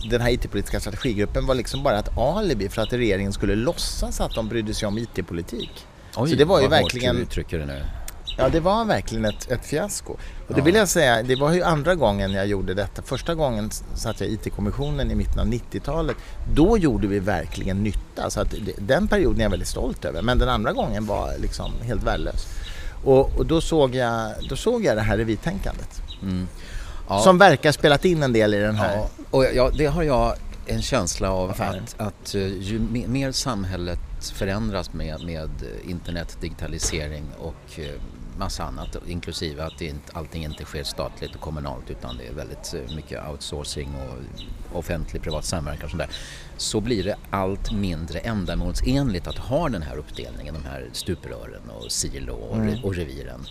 den här IT-politiska strategigruppen var liksom bara ett alibi för att regeringen skulle låtsas att de brydde sig om IT-politik. Oj, så det var ju verkligen... Hårt du uttrycker det nu. Ja, det var verkligen ett, ett fiasko. Och det vill jag säga, det var ju andra gången jag gjorde detta. Första gången satt jag i IT-kommissionen i mitten av 90-talet. Då gjorde vi verkligen nytta. Så att den perioden är jag väldigt stolt över. Men den andra gången var liksom helt värdelös. Och, och då, såg jag, då såg jag det här revirtänkandet. Mm. Ja. Som verkar spelat in en del i den här. Ja, och ja, det har jag en känsla av att, att eh, ju mer samhället förändras med, med internet, digitalisering och eh, massa annat inklusive att det inte, allting inte sker statligt och kommunalt utan det är väldigt eh, mycket outsourcing och offentlig privat samverkan och sånt där. Så blir det allt mindre ändamålsenligt att ha den här uppdelningen, de här stuprören och silo och, mm. och reviren.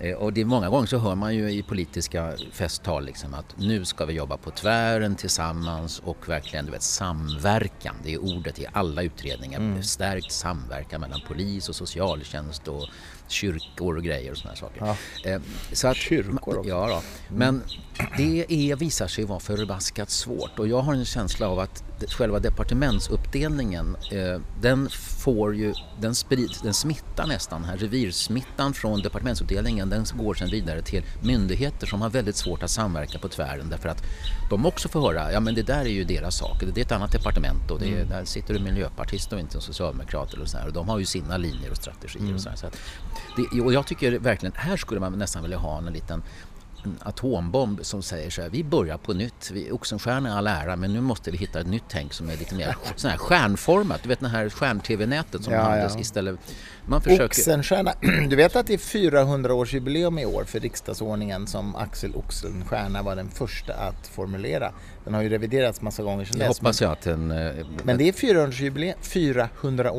Eh, och det är många gånger så hör man ju i politiska festtal liksom att nu ska vi jobba på tvären tillsammans och verkligen du vet, samverkan. Det är ordet i alla utredningar. Mm. Stärkt samverkan mellan polis och socialtjänst och kyrkor och grejer och sådana saker. Ja. Eh, så att, Kyrkor också? Ja, då. Mm. men det är, visar sig vara förbaskat svårt och jag har en känsla av att själva departementsuppdelningen eh, den får ju, den, sprid, den smittar nästan här, revirsmittan från departementsuppdelningen den går sedan vidare till myndigheter som har väldigt svårt att samverka på tvären därför att de också får höra, ja men det där är ju deras sak, det är ett annat departement och det, mm. där sitter det miljöpartister och inte en socialdemokrat eller så här, och de har ju sina linjer och strategier mm. och så, här, så det, och jag tycker verkligen, här skulle man nästan vilja ha en liten en atombomb som säger så här, vi börjar på nytt. Vi, Oxenstierna är all ära men nu måste vi hitta ett nytt tänk som är lite mer sån här stjärnformat. Du vet det här stjärn-tv-nätet som ja, användes ja. istället. Man försöker... Oxenstierna, du vet att det är 400-årsjubileum i år för riksdagsordningen som Axel Oxenstierna var den första att formulera. Den har ju reviderats massa gånger sedan dess. hoppas jag att den... Eh, men det är 400-årsjubileum 400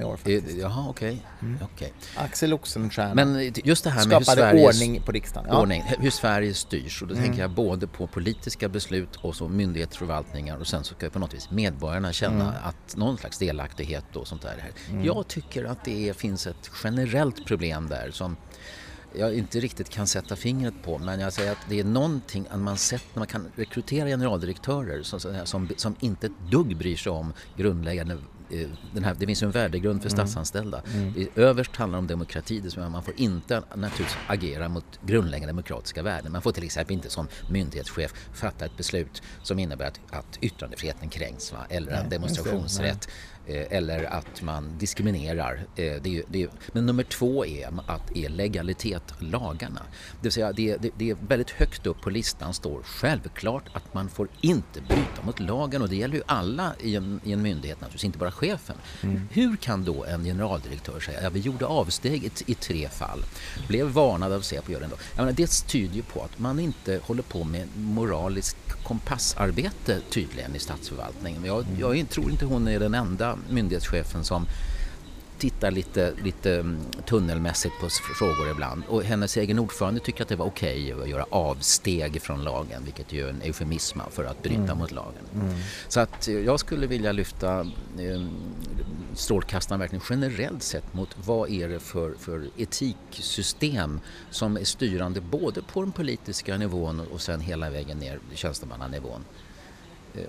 i år faktiskt. Jaha, okej. Okay. Mm. okay. Axel Oxenstierna Men just det här med hur Sverige... ordning på riksdagen. Ja. Ordning, hur Sverige styrs och då mm. tänker jag både på politiska beslut och så myndighetsförvaltningar och sen så ska på något vis medborgarna känna mm. att någon slags delaktighet och sånt där. Mm. Jag tycker att det finns ett generellt problem där som jag inte riktigt kan sätta fingret på men jag säger att det är någonting att man sett när man kan rekrytera generaldirektörer som, som, som inte ett dugg bryr sig om grundläggande den här, det finns ju en värdegrund för mm. statsanställda. Mm. Överst handlar det om demokrati, det man får inte naturligtvis agera mot grundläggande demokratiska värden. Man får till exempel inte som myndighetschef fatta ett beslut som innebär att, att yttrandefriheten kränks va? eller en demonstrationsrätt Eh, eller att man diskriminerar. Eh, det är, det är, men nummer två är att är legalitet lagarna. Det vill säga det, det, är väldigt högt upp på listan står självklart att man får inte bryta mot lagen och det gäller ju alla i en, i en myndighet naturligtvis, inte bara myndighetschefen. Mm. Hur kan då en generaldirektör säga att ja, vi gjorde avsteg i, i, tre fall, blev varnade av Säpo göra det ändå. Menar, det tyder ju på att man inte håller på med moraliskt kompassarbete tydligen i statsförvaltningen. Jag, mm. jag tror inte hon är den enda myndighetschefen som tittar lite, lite mm, tunnelmässigt på frågor ibland. Och hennes egen ordförande tycker att det var okej okay att göra avsteg från lagen, vilket är ju en eufemism för att bryta mm. mot lagen. Mm. Så att eh, jag skulle vilja lyfta eh, strålkastaren verkligen generellt sett mot vad är det för, för etiksystem som är styrande både på den politiska nivån och sen hela vägen ner tjänstemannanivån.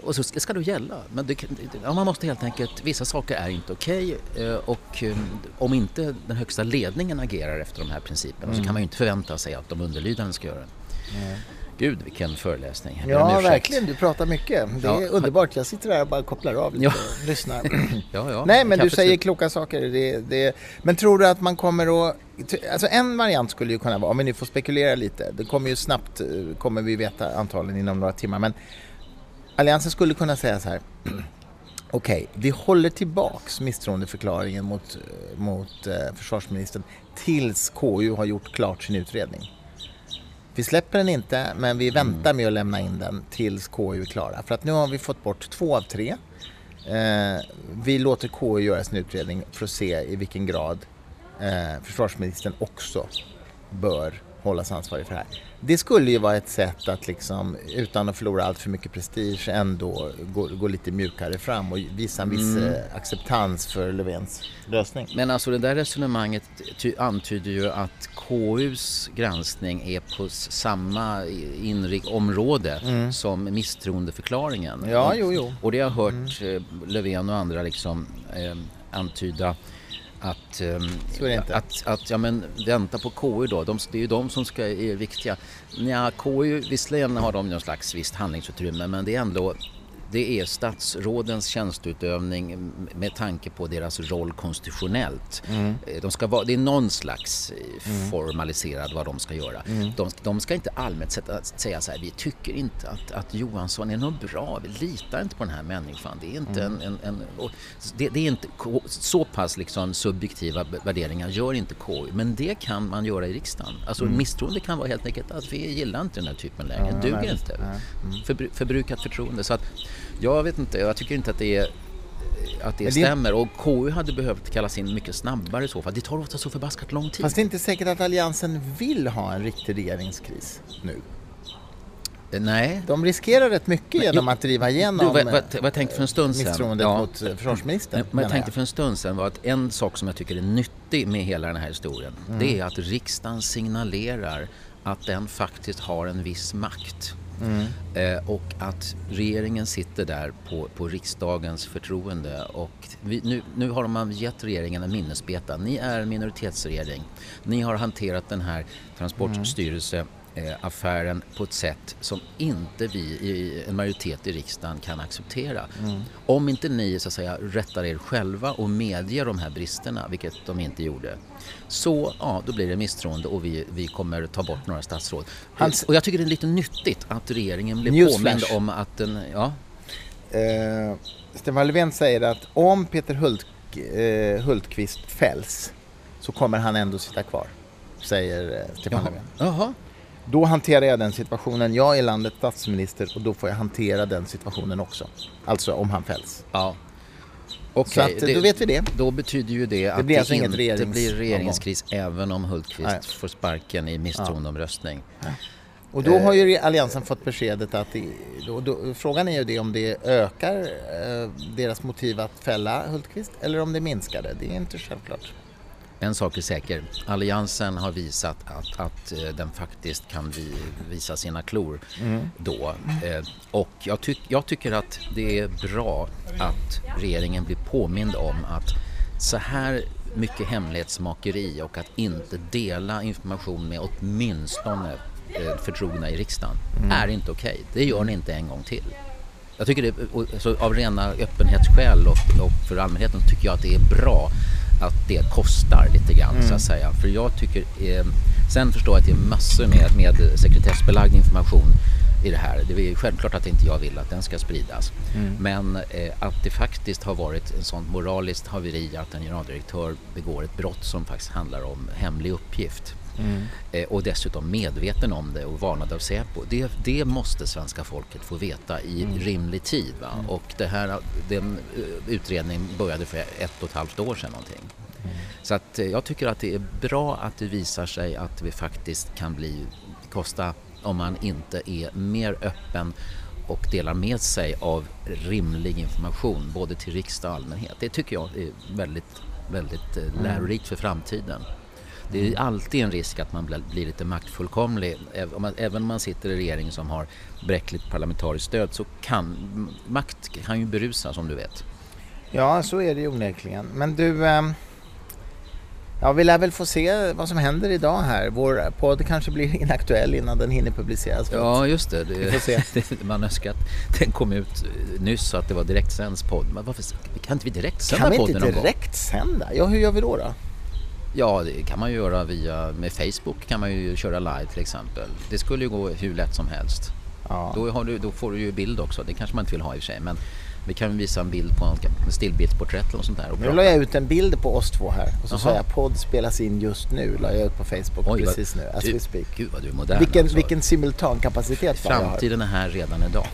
Och så ska det gälla. Men det, ja, man måste helt enkelt, vissa saker är inte okej okay, eh, och eh, om inte den högsta ledningen agerar efter de här principerna mm. så kan man ju inte förvänta sig att de underlydande ska göra det. Mm. Gud vilken föreläsning. Ja verkligen, du pratar mycket. Det är ja. underbart. Jag sitter där och bara kopplar av lite ja. och lyssnar. ja, ja. Nej men du säger kloka saker. Det, det... Men tror du att man kommer att... Alltså en variant skulle ju kunna vara, om vi nu får spekulera lite, det kommer ju snabbt, kommer vi veta antagligen inom några timmar, men Alliansen skulle kunna säga så här. Okej, okay, vi håller tillbaks misstroendeförklaringen mot, mot eh, försvarsministern tills KU har gjort klart sin utredning. Vi släpper den inte, men vi väntar med att lämna in den tills KU är klara. För att nu har vi fått bort två av tre. Eh, vi låter KU göra sin utredning för att se i vilken grad eh, försvarsministern också bör hållas ansvarig för det här. Det skulle ju vara ett sätt att liksom, utan att förlora allt för mycket prestige ändå gå, gå lite mjukare fram och visa en viss mm. Eh, acceptans för Löfvens lösning. Men alltså det där resonemanget antyder ju att KUs granskning är på samma inrik område mm. som misstroendeförklaringen. Ja, jo, jo. Och det har jag hört mm. Eh, Löfven och andra liksom eh, antyda att, um, att, att ja, men, vänta på KU då. De, det är ju de som ska, är viktiga. Ja, KU, visserligen har de någon slags visst handlingsutrymme men det är ändå det är statsrådens tjänsteutövning med tanke på deras roll konstitutionellt. Mm. Eh, de ska vara, det är någon slags eh, mm. formaliserad vad de ska göra. Mm. De, de, ska inte allmänt säga så här, vi tycker inte att, att Johansson är något bra, vi litar inte på den här människan. Det är inte mm. en, en, en det, det, är inte så pass liksom subjektiva värderingar gör inte KU, men det kan man göra i riksdagen. Alltså mm. misstroende kan vara helt enkelt att vi gillar inte den här typen läge, ja, duger nej, inte. Nej. För, förbrukat förtroende. Så att, jag vet inte, jag tycker inte att det är att det, det stämmer och KU hade behövt kallas in mycket snabbare i så fall. Det tar ofta så förbaskat lång tid. Fast det är inte säkert att Alliansen vill ha en riktig regeringskris nu. Eh, nej. De riskerar rätt mycket men, genom att driva igenom du, vad, vad, vad jag tänkte för en stund sedan, misstroendet ja. mot eh, försvarsministern. Men, jag tänkte för en stund sedan var att en sak som jag tycker är nyttig med hela den här historien mm. det är att riksdagen signalerar att den faktiskt har en viss makt. Mm. Eh, och att regeringen sitter där på, på riksdagens förtroende. Och vi, nu, nu har man gett regeringen en minnesbeta. Ni är en minoritetsregering. Ni har hanterat den här Transportstyrelse mm affären på ett sätt som inte vi i en majoritet i riksdagen kan acceptera. Mm. Om inte ni så att säga rättar er själva och medger de här bristerna, vilket de inte gjorde, så ja, då blir det misstroende och vi, vi kommer ta bort några statsråd. Hans... Och jag tycker det är lite nyttigt att regeringen blir Newsflash. påmind om att den, ja. Uh, Stefan Löfven säger att om Peter Hult, uh, Hultqvist fälls så kommer han ändå sitta kvar, säger uh, Stefan Jaha. Löfven. Jaha. Då hanterar jag den situationen. Jag är landets statsminister och då får jag hantera den situationen också. Alltså om han fälls. Ja. Okay, så att, det, då vet vi det. Då betyder ju det, det att det alltså inte regerings blir regeringskris även om Hultqvist Nej. får sparken i misstroendeomröstning. Ja. Och då har ju Alliansen fått beskedet att det, då, då, frågan är ju det om det ökar eh, deras motiv att fälla Hultqvist eller om det minskar det. Det är inte självklart. En sak är säker, Alliansen har visat att, att eh, den faktiskt kan vi, visa sina klor mm. då. Eh, och jag, tyck, jag tycker att det är bra att regeringen blir påmind om att så här mycket hemlighetsmakeri och att inte dela information med åtminstone eh, förtrogna i riksdagen mm. är inte okej. Okay. Det gör ni inte en gång till. Jag tycker det, alltså, av rena öppenhetsskäl och, och för allmänheten tycker jag att det är bra att det kostar lite grann mm. så att säga. För jag tycker, eh, sen förstår jag att det är massor med, med sekretessbelagd information i det här. Det är självklart att inte jag vill att den ska spridas. Mm. Men eh, att det faktiskt har varit en sån moraliskt haveri att en generaldirektör begår ett brott som faktiskt handlar om hemlig uppgift. Mm. Eh, och dessutom medveten om det och varnad av Säpo. Det, det måste svenska folket få veta i mm. rimlig tid. Mm. Och det här, den eh, utredningen började för ett och ett halvt år sedan någonting. Mm. Så att eh, jag tycker att det är bra att det visar sig att vi faktiskt kan bli, kosta om man inte är mer öppen och delar med sig av rimlig information både till riksdag och allmänhet. Det tycker jag är väldigt, väldigt mm. lärorikt för framtiden. Det är alltid en risk att man blir lite maktfullkomlig. Även om man sitter i regering som har bräckligt parlamentariskt stöd så kan makt kan ju berusa som du vet. Ja, så är det ju onekligen. Men du, ehm, ja, vi lär väl få se vad som händer idag här. Vår podd kanske blir inaktuell innan den hinner publiceras. Ja, just det. det man önskar att den kom ut nyss så att det var direktsänds podd. Men varför kan inte vi direktsända podden Kan vi inte direktsända? Ja, hur gör vi då? då? Ja, det kan man ju göra via med Facebook kan man ju köra live till exempel. Det skulle ju gå hur lätt som helst. Ja. Då, du, då, får du ju bild också, det kanske man inte vill ha i och för sig. Men vi kan visa en bild på en stillbildsporträtt och sånt där. Och nu la jag ut en bild på oss två här och så sa jag podd spelas in just nu. La jag ut på Facebook Oj, precis vad, nu, as du, we speak. Gud vad du är modern Vilken, alltså. vilken simultankapacitet Framtiden är här redan idag.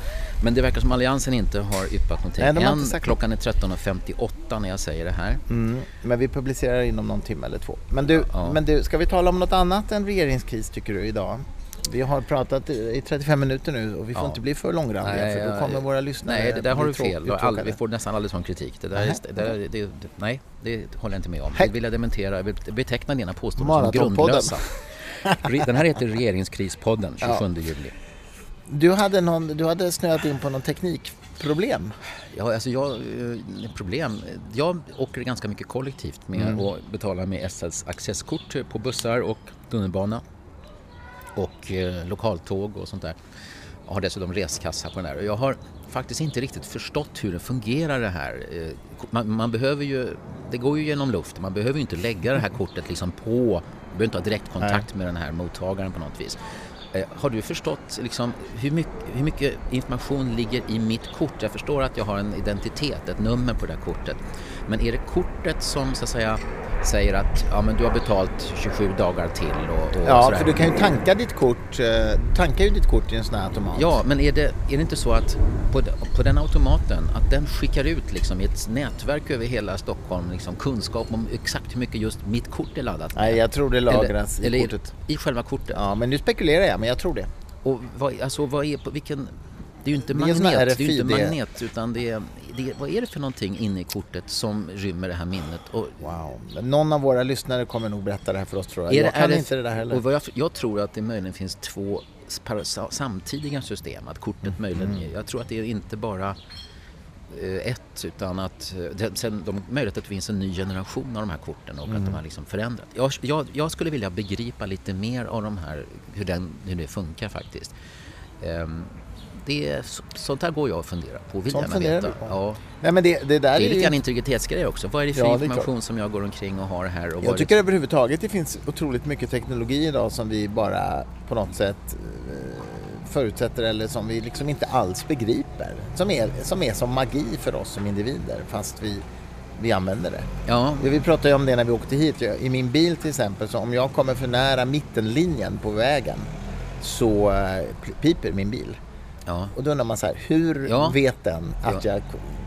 Men det verkar som Alliansen inte har yppat någonting Nej, än. Klockan är 13.58 när jag säger det här. Mm, men vi publicerar inom någon timme eller två. Men du, ja. men du, ska vi tala om något annat än regeringskris tycker du idag? Vi har pratat i 35 minuter nu och vi får ja. inte bli för långrandiga nej, för då kommer våra lyssnare Nej, det där har du fel. All, vi får nästan aldrig sån kritik. Det där är, det där, det, nej, det håller jag inte med om. Det vill jag dementera. Jag vill beteckna dina påståenden som grundlösa. Den här heter Regeringskrispodden 27 ja. juli. Du hade, någon, du hade snöat in på någon teknikproblem? Ja, alltså jag, eh, problem. Jag åker ganska mycket kollektivt med mm. och betalar med SLs accesskort på bussar och tunnelbana och eh, lokaltåg och sånt där. Jag har dessutom reskassa på den där jag har faktiskt inte riktigt förstått hur det fungerar det här. Eh, man, man, behöver ju, det går ju genom luft, man behöver ju inte lägga det här kortet liksom på, man behöver inte ha direktkontakt med den här mottagaren på något vis. Eh, har du förstått liksom, hur, mycket, hur, mycket, information ligger i mitt kort? Jag förstår att jag har en identitet, ett nummer på det här kortet. Men är det kortet som så att säga säger att ja, men du har betalt 27 dagar till och, och Ja, sådär. för du kan ju tanka ditt kort, eh, tankar ju ditt kort i en sån här automat. Ja, men är det, är det inte så att på, på den automaten, att den skickar ut liksom i ett nätverk över hela Stockholm liksom kunskap om exakt hur mycket just mitt kort är laddat med? Nej, jag tror det lagras eller, i kortet. I själva kortet? Ja, men nu spekulerar jag, men jag tror det. Och vad, alltså, vad är, på vilken det är ju inte magnet, det är, det är inte magnet utan det är, det vad är det för någonting inne i kortet som rymmer det här minnet? Och, wow, någon av våra lyssnare kommer nog berätta det här för oss tror jag. Är jag kan det, inte det där heller. Och jag, jag, tror att det möjligen finns två samtidiga system, att kortet mm. möjligen, mm. jag tror att det är inte bara eh, ett utan att eh, sen de, möjligt att det finns en ny generation av de här korten och mm. att de mm. har liksom förändrat. Jag, jag, jag, skulle vilja begripa lite mer av de här, hur, den, hur det funkar faktiskt. Um, det, sånt här går jag och funderar på. Vill sånt jag veta. Ja. Nej, men det, det, där det är lite grann integritetsgrejer också. Vad är det för ja, information det som jag går omkring och har här? Och jag tycker det... överhuvudtaget det finns otroligt mycket teknologi idag som vi bara på något sätt eh, förutsätter eller som vi liksom inte alls begriper. Som är, som är som magi för oss som individer fast vi, vi använder det. Ja. Vi pratade ju om det när vi åkte hit. I min bil till exempel, så om jag kommer för nära mittenlinjen på vägen så eh, piper min bil. Ja. Och då undrar man så här, hur ja. vet den att ja. jag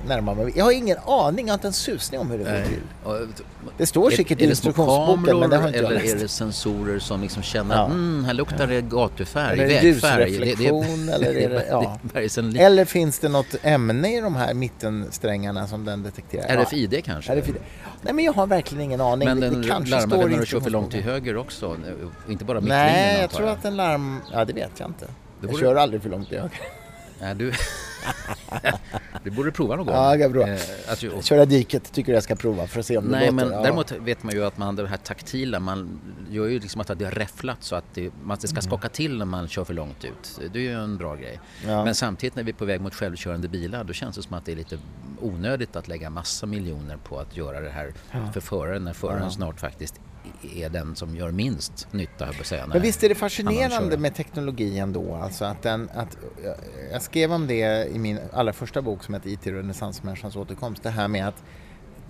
närmar mig? Jag har ingen aning, jag har inte en susning om hur det går till. Det står säkert i instruktionsboken men det har inte eller jag läst. är det sensorer som liksom känner att mm, här luktar det gatufärg, eller vägfärg? Ljusreflektion, det, det, eller, är det, ja. det eller finns det något ämne i de här mittensträngarna som den detekterar? RFID kanske? RFID. Nej men jag har verkligen ingen aning. Men den larmar väl när du kör för långt till höger också? Inte bara mittlinjen Nej, jag tror att den larm... Ja, det vet jag inte. Jag borde... kör aldrig för långt höger. Nej, du... det borde du prova någon gång. Ja, jag prova. Eh, alltså, Köra diket tycker jag ska prova för att se om nej, det låter. Men ja. Däremot vet man ju att man det här taktila, man gör ju liksom att det har räfflat så att det, man, det ska mm. skaka till när man kör för långt ut. Det är ju en bra grej. Ja. Men samtidigt när vi är på väg mot självkörande bilar då känns det som att det är lite onödigt att lägga massa miljoner på att göra det här ja. för föraren när föraren snart faktiskt är den som gör minst nytta, jag säga. Men visst är det fascinerande med teknologi ändå? Alltså att den, att, jag skrev om det i min allra första bok som heter IT renässansmänniskans återkomst. Det här med att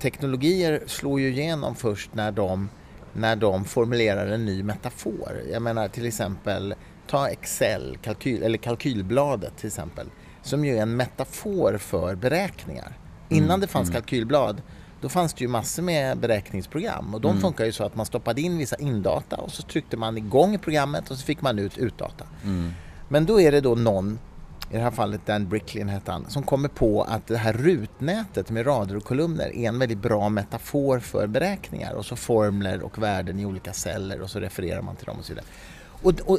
teknologier slår ju igenom först när de, när de formulerar en ny metafor. Jag menar till exempel ta Excel, kalkyl, eller kalkylbladet till exempel, som ju är en metafor för beräkningar. Innan mm, det fanns mm. kalkylblad då fanns det ju massor med beräkningsprogram och de mm. funkar ju så att man stoppade in vissa indata och så tryckte man igång programmet och så fick man ut utdata. Mm. Men då är det då någon, i det här fallet Dan Bricklin hette han, som kommer på att det här rutnätet med rader och kolumner är en väldigt bra metafor för beräkningar och så formler och värden i olika celler och så refererar man till dem och så vidare. Och, och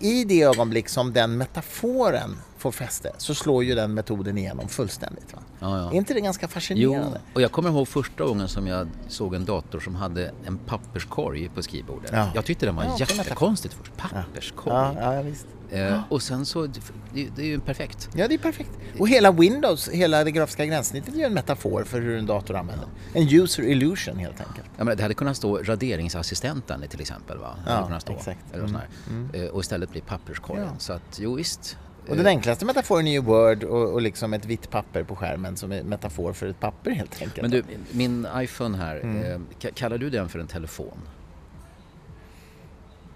i, det ögonblick som den metaforen får fäste så slår ju den metoden igenom fullständigt. Va? Ja, ja. Är inte det ganska fascinerande? Jo, och jag kommer ihåg första gången som jag såg en dator som hade en papperskorg på skrivbordet. Ja. Jag tyckte den var ja, jättekonstigt först. Papperskorg. Ja, ja, visst. Eh, och sen så, det, det är ju perfekt. Ja, det är perfekt. Och hela Windows, hela det grafiska gränssnittet är ju en metafor för hur en dator använder. En user illusion helt enkelt. Ja, men det hade kunnat stå raderingsassistenten till exempel. Va? Ja, exakt. Eller mm. Mm. Eh, och istället blir papperskorgen. Ja. Så att, jo visst. Och den enklaste metaforen är ju Word och, och liksom ett vitt papper på skärmen som är metafor för ett papper helt enkelt. Men du, min iPhone här, mm. eh, kallar du den för en telefon?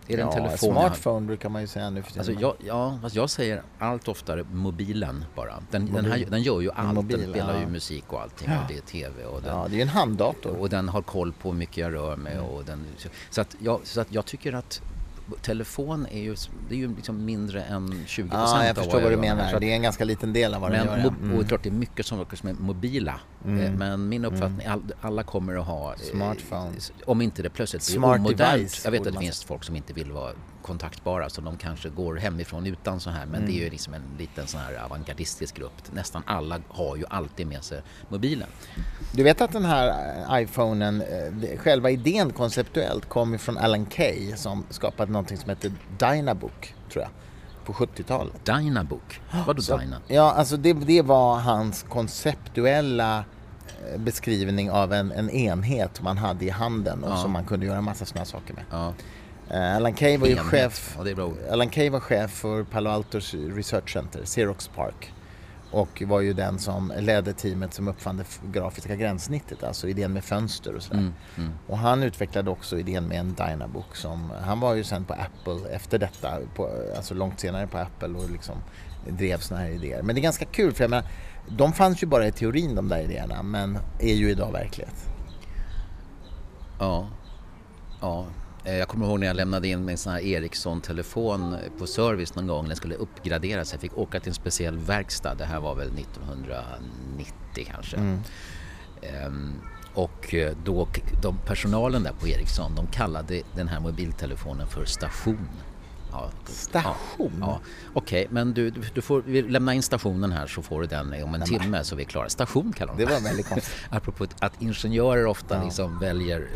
Är det en telefon? Smartphone brukar man ju säga nu för tiden. Alltså jag, ja, fast jag säger allt oftare mobilen bara. Den, Mobil. den, här, den gör ju allt. Mobil, den spelar ja. ju musik och allting. Ja. Och det är TV. Och den, ja, det är ju en handdator. Och den har koll på hur mycket jag rör mig. Mm. Och den, så, att jag, så att jag tycker att telefon är ju, det är ju liksom mindre än 20 procent ja, jag förstår vad du menar. Det är en ganska liten del av vad men, den gör. Mm. Och klart det är mycket som är mobila. Mm. Eh, men min uppfattning, mm. alla kommer att ha... Eh, Smartphone. Om inte det plötsligt blir Smart omodernt. Device, jag vet att det finns folk som inte vill vara kontaktbara så de kanske går hemifrån utan så här. Men mm. det är ju mm. liksom en liten sån här avantgardistisk grupp. Nästan alla har ju alltid med sig mobilen. Du vet att den här eh, iPhonen, eh, själva idén konceptuellt kom från Alan Kay som skapade någonting som heter Dynabook, tror jag på 70-talet. Dynabook? Vadå så, Dyna? Ja, alltså det, det var hans konceptuella eh, beskrivning av en, en enhet man hade i handen och ja. som man kunde göra massa sådana saker med. Ja. Uh, Alan Kay var ju chef, Alan Kay var chef för Palo Altos Research Center, Xerox Park. Och var ju den som ledde teamet som uppfann det grafiska gränssnittet, alltså idén med fönster och sådär. Mm, mm. Och han utvecklade också idén med en Dynabook som, han var ju sen på Apple efter detta, på, alltså långt senare på Apple och liksom drev sådana här idéer. Men det är ganska kul för jag menar, de fanns ju bara i teorin de där idéerna men är ju idag verklighet. Ja, ja Eh, jag kommer ihåg när jag lämnade in min sån här Ericsson-telefon på service någon gång. Den skulle uppgraderas. Jag fick åka till en speciell verkstad. Det här var väl 1990 kanske. Mm. Um, och eh, då, de, personalen där på Ericsson de kallade den här mobiltelefonen för station. Ja, station? Ja, ja. Okej, okay, men du, du får lämna in stationen här så får du den om en timme så är vi klara. Station kallar de Det var väldigt konstigt. Apropå att ingenjörer ofta ja. liksom väljer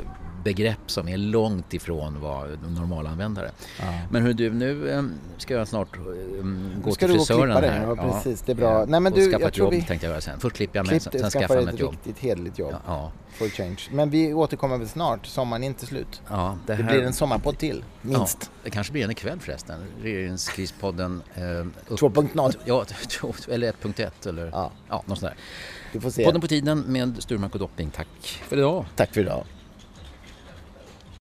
begrepp som är långt ifrån vad normalanvändare. Ja. Men hur du, nu um, ska jag snart um, gå ska till frisören här. Ja, precis, det är bra. Ja. Nej, men du, skaffa ett jobb vi... tänkte jag göra sen. Först klipper jag mig, sen, sen skaffar jag mig ett jobb. riktigt hederligt jobb. Ja. For change. Men vi återkommer väl snart, sommaren är inte slut. Ja, det, här... det blir en sommarpodd till, minst. Ja, det kanske blir en ikväll förresten. Regeringskrispodden. Eh, upp... 2.0. Ja, eller 1.1 eller ja. Ja, något sånt där. Vi får se. Podden på tiden med Sturmark och Dopping. Tack för idag. Tack för idag.